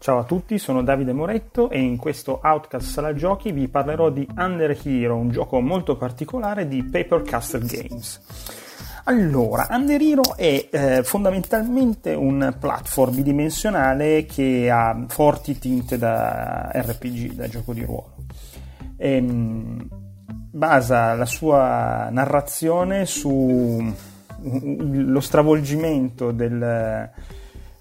Ciao a tutti, sono Davide Moretto e in questo Outcast Sala Giochi vi parlerò di Under Hero, un gioco molto particolare di Paper Castle Games. Allora, Under Hero è eh, fondamentalmente un platform bidimensionale che ha forti tinte da RPG, da gioco di ruolo. E, ehm, basa la sua narrazione sullo stravolgimento del,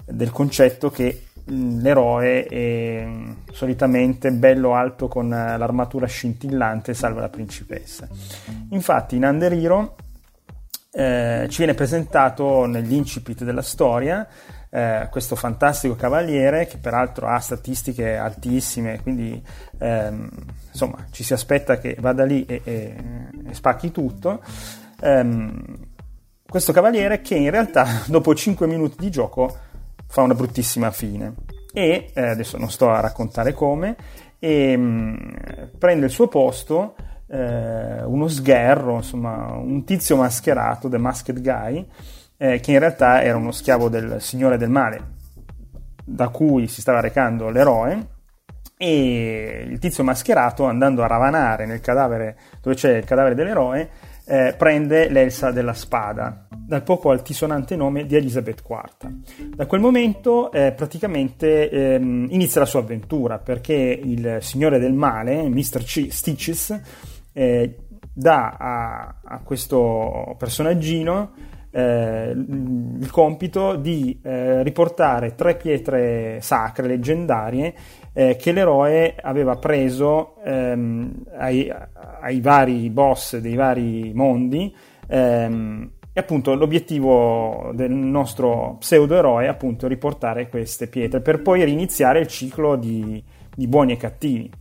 del concetto che l'eroe è solitamente bello alto con l'armatura scintillante salva la principessa. Infatti in Under Hero eh, ci viene presentato nell'incipit della storia eh, questo fantastico cavaliere che peraltro ha statistiche altissime, quindi ehm, insomma ci si aspetta che vada lì e, e, e spacchi tutto. Ehm, questo cavaliere che in realtà dopo 5 minuti di gioco fa una bruttissima fine. E eh, adesso non sto a raccontare come e mh, mm, prende il suo posto eh, uno sgherro insomma un tizio mascherato The Masked Guy eh, che in realtà era uno schiavo del signore del male da cui si stava recando l'eroe. E il tizio mascherato andando a ravanare nel cadavere dove c'è il cadavere dell'eroe eh, prende l'elsa della spada, dal poco altisonante nome di Elizabeth IV. Da quel momento eh, praticamente ehm, inizia la sua avventura perché il signore del male, Mr. C- Stitches, eh, dà a, a, questo personaggino eh, il compito di eh, riportare tre pietre sacre leggendarie eh, che l'eroe aveva preso ehm, ai, ai, vari boss dei vari mondi ehm, e appunto l'obiettivo del nostro pseudo-eroe è appunto riportare queste pietre per poi riniziare il ciclo di, di buoni e cattivi.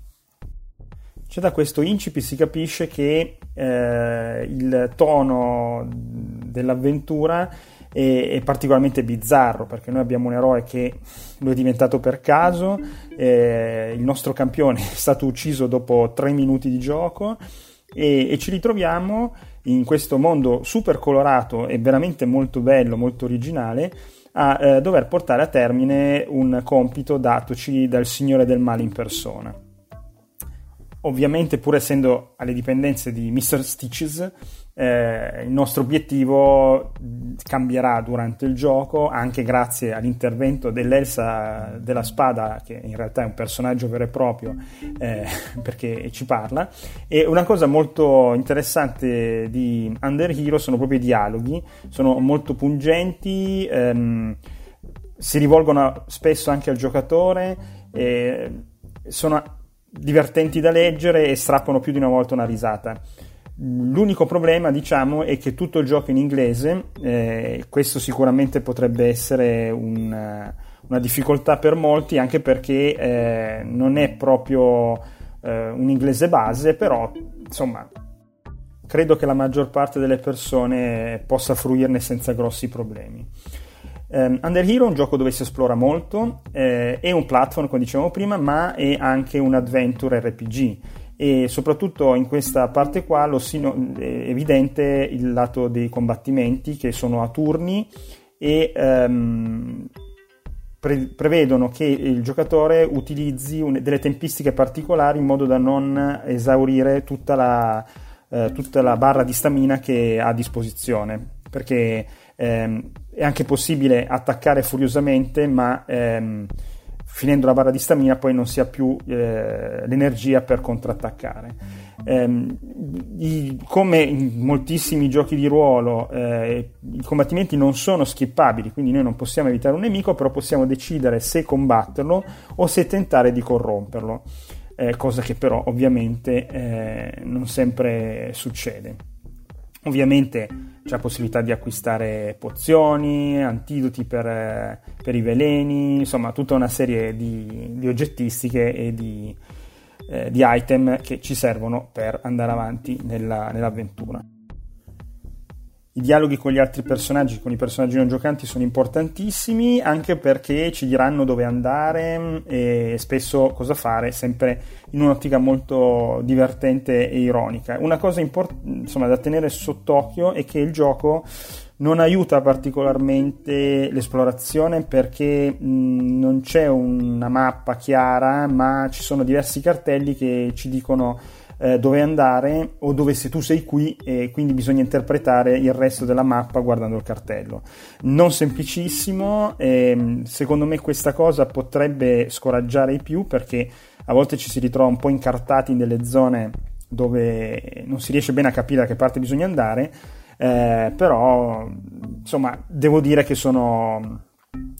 Cioè da questo incipit si capisce che eh, il tono dell'avventura è, è, particolarmente bizzarro perché noi abbiamo un eroe che lo è diventato per caso, eh, il nostro campione è stato ucciso dopo tre minuti di gioco e, e ci ritroviamo in questo mondo super colorato e veramente molto bello, molto originale a eh, dover portare a termine un compito datoci dal Signore del Male in persona. Ovviamente, pur essendo alle dipendenze di Mr. Stitches, eh, il nostro obiettivo cambierà durante il gioco anche grazie all'intervento dell'Elsa della Spada che in realtà è un personaggio vero e proprio eh, perché ci parla e una cosa molto interessante di Under Hero sono proprio i dialoghi sono molto pungenti ehm, si rivolgono spesso anche al giocatore eh, sono divertenti da leggere e strappano più di una volta una risata L'unico problema, diciamo, è che tutto il gioco è in inglese, eh, questo sicuramente potrebbe essere un, una difficoltà per molti, anche perché eh, non è proprio eh, un inglese base, però insomma, credo che la maggior parte delle persone possa fruirne senza grossi problemi. Um, Under Hero è un gioco dove si esplora molto, eh, è un platform come dicevamo prima, ma è anche un adventure RPG e soprattutto in questa parte qua lo sino, è evidente il lato dei combattimenti che sono a turni e um, pre- prevedono che il giocatore utilizzi un, delle tempistiche particolari in modo da non esaurire tutta la, uh, tutta la barra di stamina che ha a disposizione. Perché um, è anche possibile attaccare furiosamente ma um, finendo la barra di stamina poi non si ha più eh, l'energia per contrattaccare. Eh, i, come in moltissimi giochi di ruolo, eh, i combattimenti non sono skippabili, quindi noi non possiamo evitare un nemico, però possiamo decidere se combatterlo o se tentare di corromperlo, eh, cosa che però ovviamente eh, non sempre succede. Ovviamente c'è la possibilità di acquistare pozioni, antidoti per, per i veleni, insomma tutta una serie di, di oggettistiche e di, eh, di, item che ci servono per andare avanti nella, nell'avventura. I dialoghi con gli altri personaggi, con i personaggi non giocanti, sono importantissimi anche perché ci diranno dove andare e spesso cosa fare, sempre in un'ottica molto divertente e ironica. Una cosa import- insomma, da tenere sott'occhio è che il gioco non aiuta particolarmente l'esplorazione perché mh, non c'è una mappa chiara, ma ci sono diversi cartelli che ci dicono eh, dove andare o dove se tu sei qui e quindi bisogna interpretare il resto della mappa guardando il cartello. Non semplicissimo, e, secondo me questa cosa potrebbe scoraggiare i più perché a volte ci si ritrova un po' incartati in delle zone dove non si riesce bene a capire da che parte bisogna andare eh, però insomma devo dire che, sono,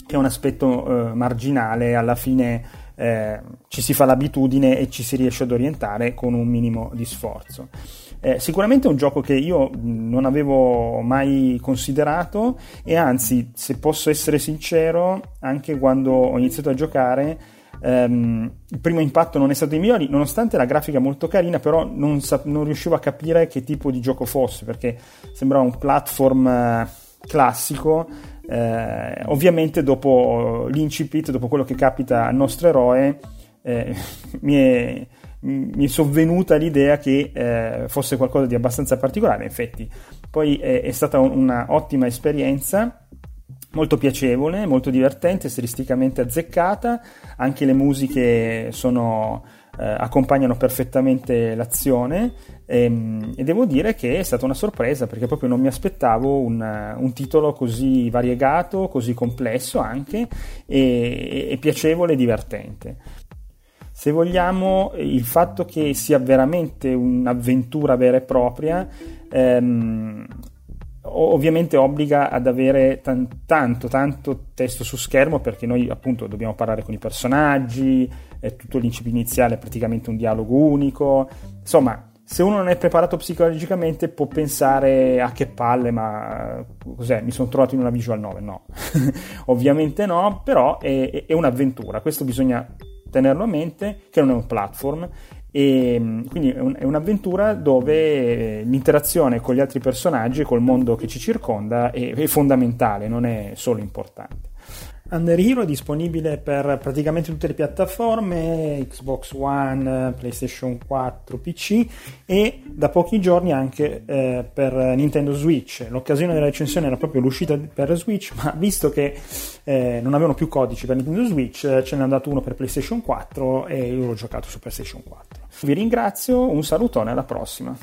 che è un aspetto eh, marginale, alla fine eh, ci si fa l'abitudine e ci si riesce ad orientare con un minimo di sforzo. Eh, sicuramente è un gioco che io non avevo mai considerato e anzi, se posso essere sincero, anche quando ho iniziato a giocare Um, il primo impatto non è stato dei migliori, nonostante la grafica molto carina, però non, sa- non, riuscivo a capire che tipo di gioco fosse, perché sembrava un platform uh, classico. Uh, ovviamente dopo l'incipit, dopo quello che capita al nostro eroe, eh, mi, è, mi, è, sovvenuta l'idea che eh, fosse qualcosa di abbastanza particolare, in effetti. Poi è, è stata un'ottima esperienza molto piacevole, molto divertente, stilisticamente azzeccata, anche le musiche sono, eh, accompagnano perfettamente l'azione e, ehm, e, devo dire che è stata una sorpresa perché proprio non mi aspettavo un, un titolo così variegato, così complesso anche e, e piacevole e divertente. Se vogliamo, il fatto che sia veramente un'avventura vera e propria ehm, ovviamente obbliga ad avere tan- tanto, tanto testo su schermo perché noi appunto dobbiamo parlare con i personaggi, è tutto l'incipito iniziale è praticamente un dialogo unico, insomma se uno non è preparato psicologicamente può pensare a che palle ma cos'è? Mi sono trovato in una visual novel no. Ovviamente no però è, è un'avventura. Questo bisogna tenerlo a mente che non è un platform e quindi è, un, è, un'avventura dove l'interazione con gli altri personaggi e col mondo che ci circonda è, è fondamentale, non è solo importante. Under Hero è disponibile per praticamente tutte le piattaforme, Xbox One, PlayStation 4, PC e da pochi giorni anche eh, per Nintendo Switch. L'occasione della recensione era proprio l'uscita per Switch, ma visto che eh, non avevano più codici per Nintendo Switch, ce n'è andato uno per PlayStation 4 e io l'ho giocato su PlayStation 4. Vi ringrazio, un salutone, alla prossima.